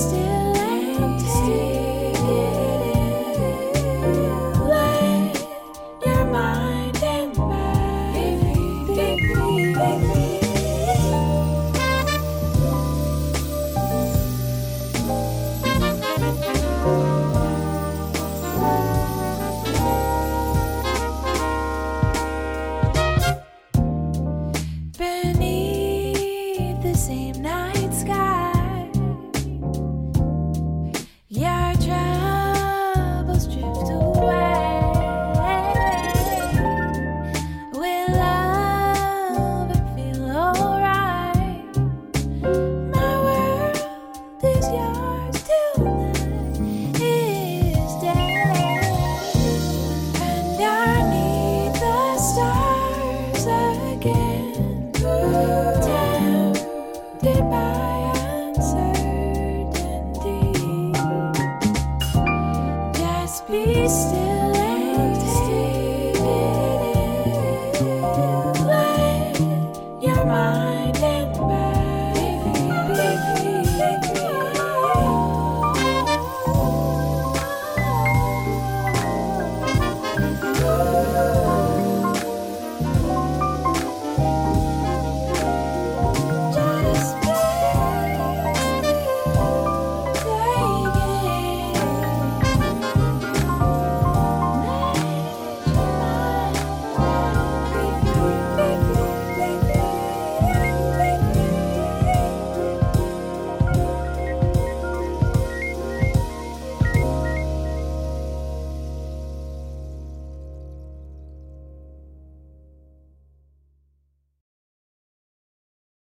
still We still acts.